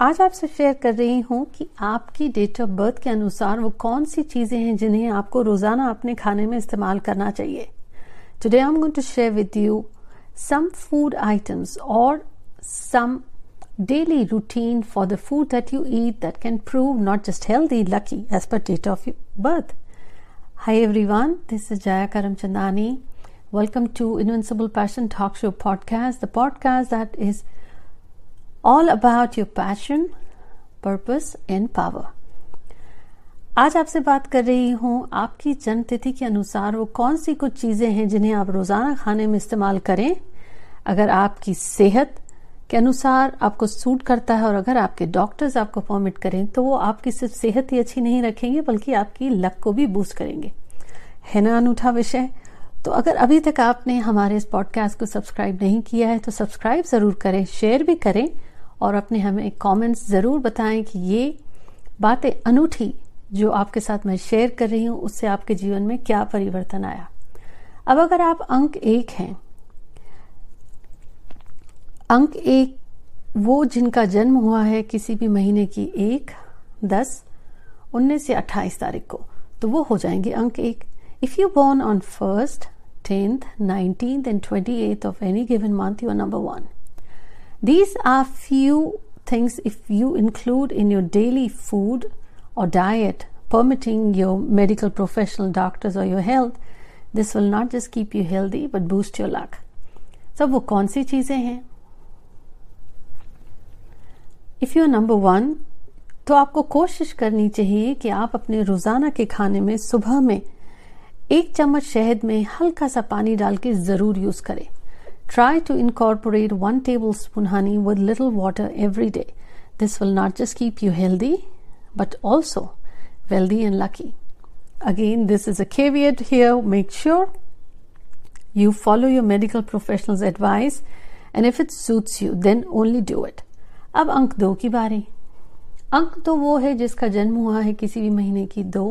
आज आपसे शेयर कर रही हूं कि आपकी डेट ऑफ बर्थ के अनुसार वो कौन सी चीजें हैं जिन्हें आपको रोजाना अपने खाने में इस्तेमाल करना चाहिए today I am going to share with you some food items और some daily routine for the food that you eat that can prove not just healthy, lucky as per date of birth. Hi everyone, this is Jaya Karamchandani. Welcome to Invincible Passion Talk Show podcast, the podcast that is all about your passion purpose and power आज आपसे बात कर रही हूँ, आपकी जन्म तिथि के अनुसार वो कौन सी कुछ चीज़ें हैं जिन्हें आप रोज़ाना खाने में इस्तेमाल करें? अगर आपकी सेहत के अनुसार आपको सूट करता है और अगर आपके डॉक्टर्स आपको परमिट करें तो वो आपकी सिर्फ़ सेहत ही अच्छी नहीं रखेंगे, बल्कि आपकी लक को भी बूस्ट करेंगे। है ना, अनूठा विषय? तो अगर अभी तक आपने हमारे इस पॉडकास्ट को सब्सक्राइब नहीं किया है तो सब्सक्राइब ज़रूर करें शेयर भी करें और अपने हमें कमेंट्स ज़रूर बताएँ कि ये बातें अनूठी जो आपके साथ मैं शेयर कर रही हूँ, उससे आपके जीवन में क्या परिवर्तन आया। अब अगर आप अंक एक हैं, अंक एक वो जिनका जन्म हुआ है किसी भी महीने की एक, दस, उन्नीस या अट्ठाईस तारीख को तो वो हो जाएँगे अंक एक। If you born on first tenth nineteen and twenty eight of any given month you are number one These are few things if you include in your daily food or diet, permitting your medical professional doctors or your health, this will not just keep you healthy but boost your luck. So वो कौन सी चीज़ें हैं you are number one तो आपको कोशिश करनी चाहिए कि आप अपने रोज़ाना के खाने में सुबह में एक चम्मच शहद में हल्का सा पानी डाल के ज़रूर यूज़ करें Try to incorporate one tablespoon honey with little water every day. This will not just keep you healthy, but also wealthy and lucky. Again, this is a caveat here. Make sure you follow your medical professional's advice and if it suits you, then only do it. अब अंक दो की बारी अंक तो वो है जिसका जन्म हुआ है किसी भी महीने की दो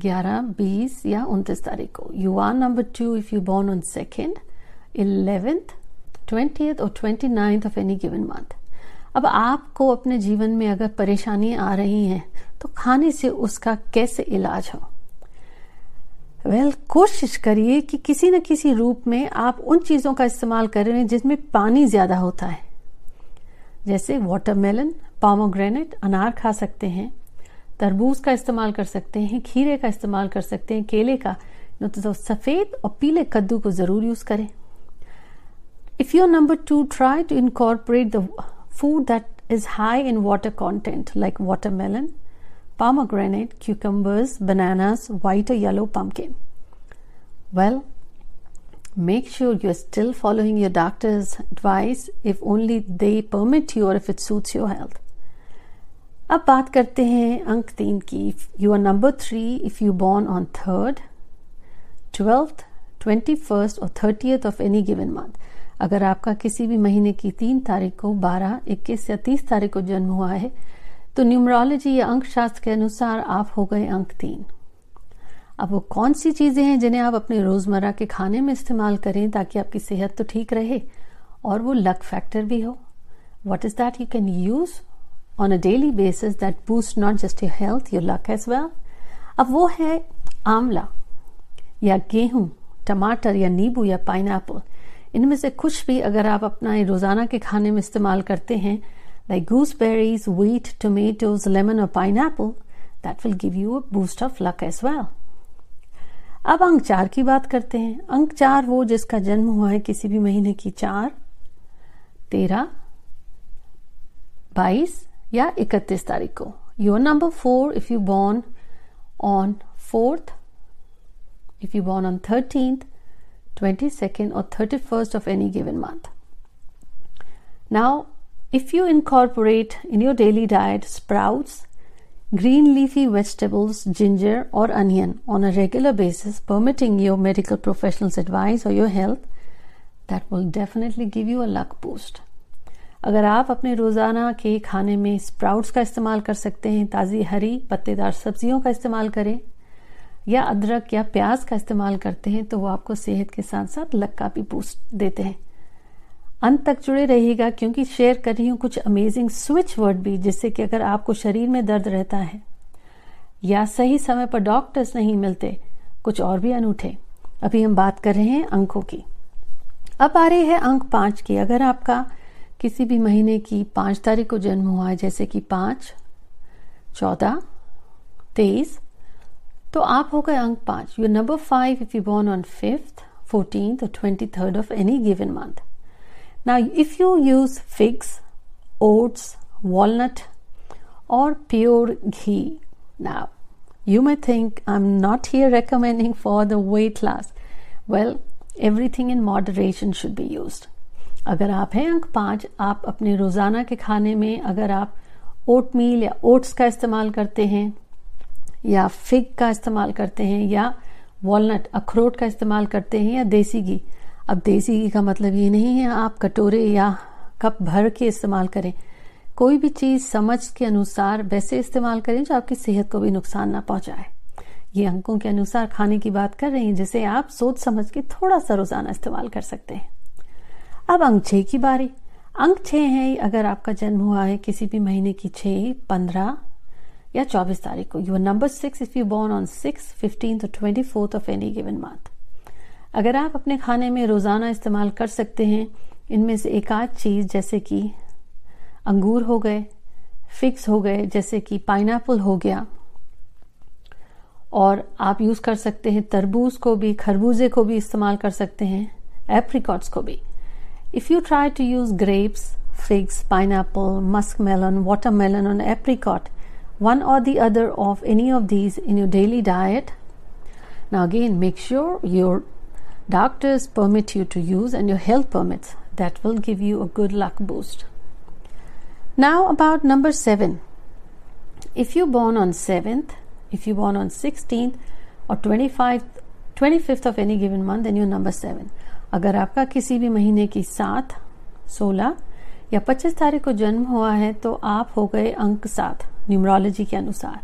ग्यारह बीस या उनतीस तारीख को you are number two if you born on second eleventh twenty और twenty ninth of any given month अब आपको अपने जीवन में अगर परेशानियाँ आ रही हैं तो खाने से उसका कैसे इलाज हो? वेल well, कोशिश करिए कि किसी न किसी रूप में आप उन चीज़ों का इस्तेमाल कर रहे हैं जिसमें पानी ज़्यादा होता है। जैसे वाटरमेलन पामोग्रेनेट अनार खा सकते हैं तरबूज का इस्तेमाल कर सकते हैं खीरे का इस्तेमाल कर सकते हैं केले का। तो सफ़ेद और पीले कद्दू को ज़रूर यूज़ करें। If you're number two, try to incorporate the food that is high in water content, like watermelon, pomegranate, cucumbers, bananas, white or yellow pumpkin. Well, make sure you're still following your doctor's advice if only they permit you or if it suits your health. अब बात करते हैं अंक तीन की you are number three if you born on third twelfth twenty first और thirtieth of any given month अगर आपका किसी भी महीने की तीन तारीख को, बारह, इक्कीस या तीस तारीख को जन्म हुआ है तो न्यूमरोलॉजी या अंक शास्त्र के अनुसार आप हो गए अंक तीन। अब वो कौन सी चीज़ें हैं जिन्हें आप अपने रोज़मर्रा के खाने में इस्तेमाल करें ताकि आपकी सेहत तो ठीक रहे और वो लक फैक्टर भी हो? What is that you can use on a daily basis that boost not just your health your luck as well अब वो है आंवला या गेहूँ, टमाटर या नींबू या पाइन इनमें से कुछ भी अगर आप अपना रोज़ाना के खाने में इस्तेमाल करते हैं like gooseberries wheat tomatoes lemon और pine that will give you a boost of luck as well अब अंक चार की बात करते हैं। अंक चार वो जिसका जन्म हुआ है किसी भी महीने की चार, तेरह, बाईस या इकतीस तारीख को। Your number four if you born on fourth if you born on thirteenth 22nd or 31st of any given month. Now, if you incorporate in your daily diet sprouts, green leafy vegetables, ginger, or onion on a regular basis, permitting your medical professional's advice or your health, that will definitely give you a luck boost. अगर आप अपने रोज़ाना के खाने में sprouts का इस्तेमाल कर सकते हैं ताज़ी हरी पत्तेदार सब्जियों का इस्तेमाल करें या अदरक या प्याज का इस्तेमाल करते हैं तो वो आपको सेहत के साथ साथ लक का भी बूस्ट देते हैं। अंत तक जुड़े रहिएगा, क्योंकि शेयर कर रही हूँ कुछ अमेजिंग स्विच वर्ड भी, जिससे कि अगर आपको शरीर में दर्द रहता है, या सही समय पर डॉक्टर्स नहीं मिलते, कुछ और भी अनूठे। अभी हम बात कर रहे हैं अंकों की। अब आ रही है अंक पाँच की। अगर आपका किसी भी महीने की पाँच तारीख को जन्म हुआ है, जैसे कि पाँच, चौदह, तेईस तो आप हो गए अंक पाँच you number five if you born on fifth fourteen और twenty third of any given month now if you use figs oats walnut और pure ghee now You may think I'm not here recommending for the weight loss. Well, everything in moderation should be used. अगर आप हैं अंक पाँच आप अपने रोज़ाना के खाने में अगर आप ओट मील या ओट्स का इस्तेमाल करते हैं या फिग का इस्तेमाल करते हैं या वॉलनट अखरोट का इस्तेमाल करते हैं या देसी घी। अब देसी घी का मतलब ये नहीं है, आप कटोरे या कप भर के इस्तेमाल करें। कोई भी चीज़ समझ के अनुसार वैसे इस्तेमाल करें जो आपकी सेहत को भी नुकसान ना पहुँचाए। ये अंकों के अनुसार खाने की बात कर रही हैं, जिसे आप सोच समझ के थोड़ा सा रोज़ाना इस्तेमाल कर सकते हैं। अब अंक छह की बारी। अंक छह है, अगर आपका जन्म हुआ है किसी भी महीने की छह, पंद्रह या चौबीस तारीख को। You number six if you born on six fifteen और twenty fourth of any given month अगर आप अपने खाने में रोज़ाना इस्तेमाल कर सकते हैं, इनमें से एक आध चीज़ जैसे कि अंगूर हो गए फिक्स हो गए, जैसे कि पाइन हो गया, और आप यूज़ कर सकते हैं तरबूज को भी, खरबूजे को भी इस्तेमाल कर सकते हैं एप्रिकॉट्स को भी। If you try to use grapes figs pineapple muskmelon watermelon और apricot one or the other of any of these in your daily diet. Now, again, make sure your doctors permit you to use and your health permits. That will give you a good luck boost. Now about number 7. If you born on 7th, if you born on 16th or 25th, 25th of any given month then you're number 7. अगर आपका किसी भी महीने की सात सोलह या पच्चीस तारीख को जन्म हुआ है तो आप हो गए अंक सात न्यूमरोलॉजी के अनुसार।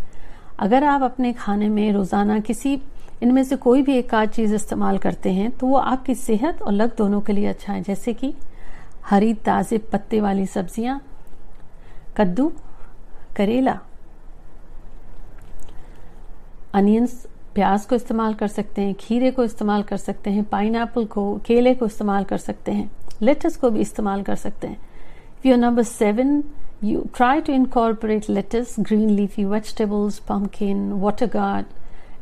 अगर आप अपने खाने में रोज़ाना किसी, इनमें से कोई भी एक आध चीज़ इस्तेमाल करते हैं तो वो आपकी सेहत और लग दोनों के लिए अच्छा है। जैसे कि हरी ताजे पत्ते वाली सब्ज़ियाँ, कद्दू, करेला, अनियंस, प्याज को इस्तेमाल कर सकते हैं, खीरे को इस्तेमाल कर सकते हैं पाइन को, केले को इस्तेमाल कर सकते हैं, लेटस को भी इस्तेमाल कर सकते हैं। Number seven you try to incorporate lettuce, green leafy vegetables, pumpkin, water gourd,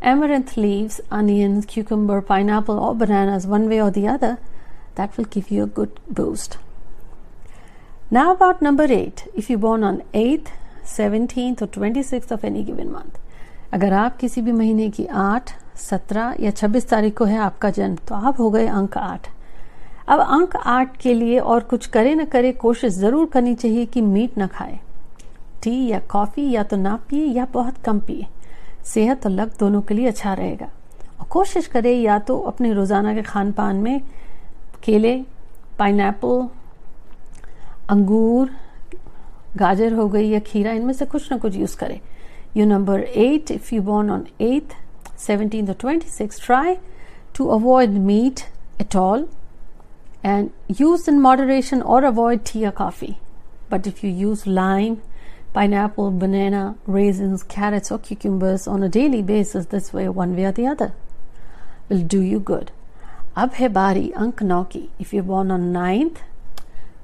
amaranth leaves, onions, cucumber, pineapple, or bananas, one way or the other. That will give you a good boost. Now about number 8. If you're born on 8th, 17th or 26th of any given month. अगर आप किसी भी महीने की 8, 17 या 26 तारीख को है आपका जन्म तो आप हो गए अंक 8 अब अंक आठ के लिए और कुछ करे न करे कोशिश ज़रूर करनी चाहिए कि मीट न खाए। टी या कॉफ़ी या तो ना पिए या बहुत कम पिए। सेहत और लग दोनों के लिए अच्छा रहेगा। और कोशिश करें या तो अपने रोज़ाना के खान पान में केले पाइन अंगूर, गाजर हो गई या खीरा, इनमें से कुछ ना कुछ यूज़ करें। You number eight, if you born on eight, seventeen twenty six, try to avoid meat at all. and use in moderation or avoid tea or coffee. But if you use lime, pineapple, banana, raisins, carrots, or cucumbers on a daily basis, this way, one way or the other, will do you good. अब है बारी अंक नौ की if you born on ninth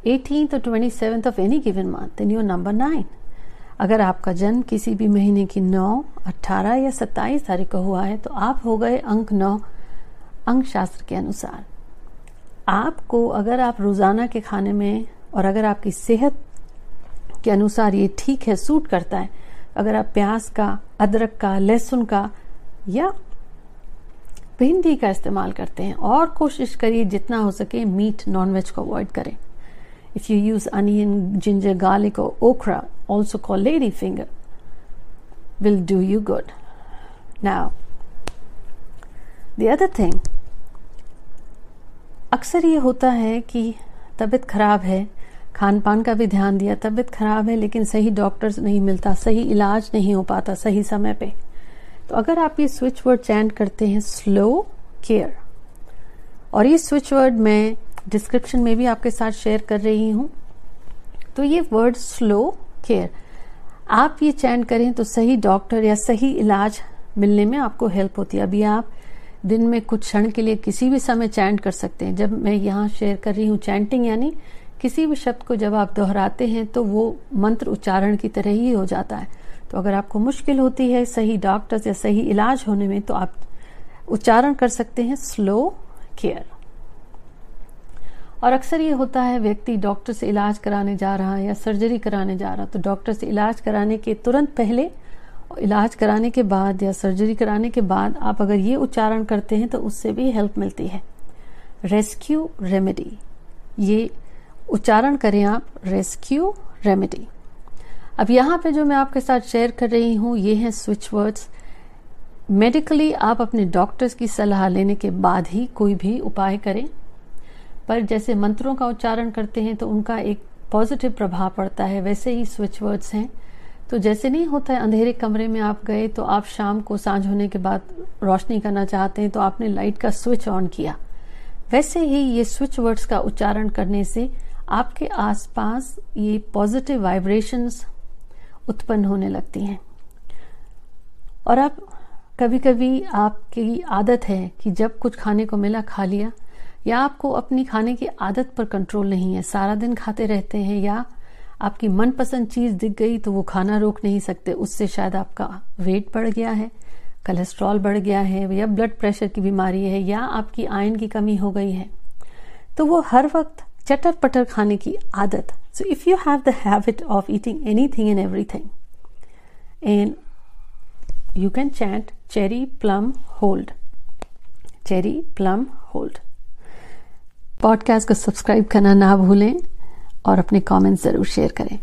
eighteenth और twenty seventh of any given month then you number nine अगर आपका जन्म किसी भी महीने की नौ अट्ठारह या सत्ताईस तारीख को हुआ है तो आप हो गए अंक नौ अंक शास्त्र के अनुसार आपको अगर आप रोज़ाना के खाने में और अगर आपकी सेहत के अनुसार ये ठीक है सूट करता है अगर आप प्याज का अदरक का लहसुन का या भिंडी का इस्तेमाल करते हैं और कोशिश करिए जितना हो सके मीट नॉनवेज को अवॉइड करें If you use onion, ginger, garlic, or okra, also called ladyfinger, will do you good. Now, the other thing, अक्सर ये होता है कि तबीयत खराब है खान पान का भी ध्यान दिया, तबीयत खराब है, लेकिन सही डॉक्टर्स नहीं मिलता, सही इलाज नहीं हो पाता, सही समय पे। तो अगर आप ये स्विच वर्ड चैंट करते हैं स्लो केयर और ये स्विच वर्ड मैं डिस्क्रिप्शन में भी आपके साथ शेयर कर रही हूँ तो ये वर्ड स्लो केयर आप ये चैंट करें तो सही डॉक्टर या सही इलाज मिलने में आपको हेल्प होती है। अभी आप दिन में कुछ क्षण के लिए किसी भी समय चैंट कर सकते हैं। जब मैं यहाँ शेयर कर रही हूँ चैंटिंग, यानी किसी भी शब्द को जब आप दोहराते हैं तो वो मंत्र उच्चारण की तरह ही हो जाता है। तो अगर आपको मुश्किल होती है सही डॉक्टर्स या सही इलाज होने में तो आप उच्चारण कर सकते हैं स्लो केयर और अक्सर ये होता है, व्यक्ति डॉक्टर से इलाज कराने जा रहा है या सर्जरी कराने जा रहा है तो डॉक्टर से इलाज कराने के तुरंत पहले इलाज कराने के बाद या सर्जरी कराने के बाद आप अगर ये उच्चारण करते हैं तो उससे भी हेल्प मिलती है। रेस्क्यू रेमेडी ये उच्चारण करें आप रेस्क्यू रेमेडी अब यहाँ पे जो मैं आपके साथ शेयर कर रही हूँ, ये हैं स्विच वर्ड्स मेडिकली आप अपने डॉक्टर्स की सलाह लेने के बाद ही कोई भी उपाय करें। पर जैसे मंत्रों का उच्चारण करते हैं तो उनका एक पॉजिटिव प्रभाव पड़ता है, वैसे ही स्विच वर्ड्स हैं। तो जैसे नहीं होता है, अंधेरे कमरे में आप गए तो आप शाम को साँझ होने के बाद रोशनी करना चाहते हैं तो आपने लाइट का स्विच ऑन किया। वैसे ही ये स्विच वर्ड्स का उच्चारण करने से आपके आसपास ये पॉजिटिव वाइब्रेशंस उत्पन्न होने लगती हैं। और आप कभी कभी आपकी आदत है कि जब कुछ खाने को मिला, खा लिया, या आपको अपनी खाने की आदत पर कंट्रोल नहीं है, सारा दिन खाते रहते हैं, या आपकी मनपसंद चीज़ दिख गई तो वो खाना रोक नहीं सकते, उससे शायद आपका वेट बढ़ गया है कोलेस्ट्रॉल बढ़ गया है, या ब्लड प्रेशर की बीमारी है, या आपकी आयन की कमी हो गई है। तो वो हर वक्त चटर पटर खाने की आदत। So if you have the habit of eating anything and everything and you can chat cherry plum hold cherry plum hold podcast को सब्सक्राइब करना ना भूलें। और अपने कमेंट्स ज़रूर शेयर करें।